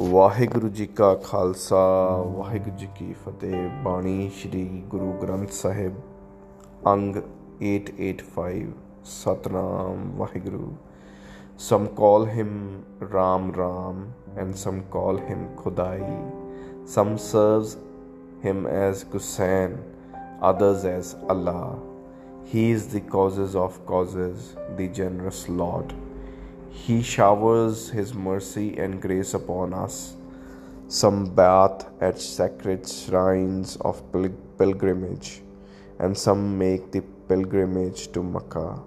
ਵਾਹਿਗੁਰੂ ਜੀ ਕਾ ਖਾਲਸਾ, ਵਾਹਿਗੁਰੂ ਜੀ ਕੀ ਫਤਿਹ। ਬਾਣੀ ਸ੍ਰੀ ਗੁਰੂ ਗ੍ਰੰਥ ਸਾਹਿਬ, ਅੰਗ 885 Satnam Waheguru. Some call him Ram Ram and some call him Khudai. Some serves him as Gusain others as Allah he is the causes of causes the generous lord he showers His mercy and grace upon us. Some bath at sacred shrines of pilgrimage, and some make the pilgrimage to Makkah.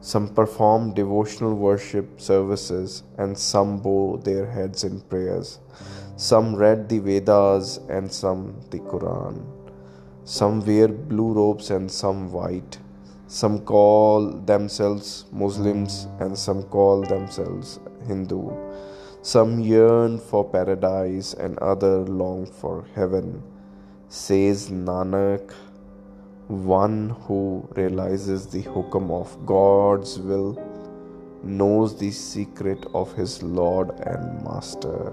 Some perform devotional worship services, and some bow their heads in prayers. Some read the Vedas, and some the Quran. Some wear blue robes, and some white some call themselves Muslims and some call themselves Hindu. Some yearn for paradise and other long for heaven. Says Nanak, one who realizes the hukam of God's will knows the secret of his Lord and Master.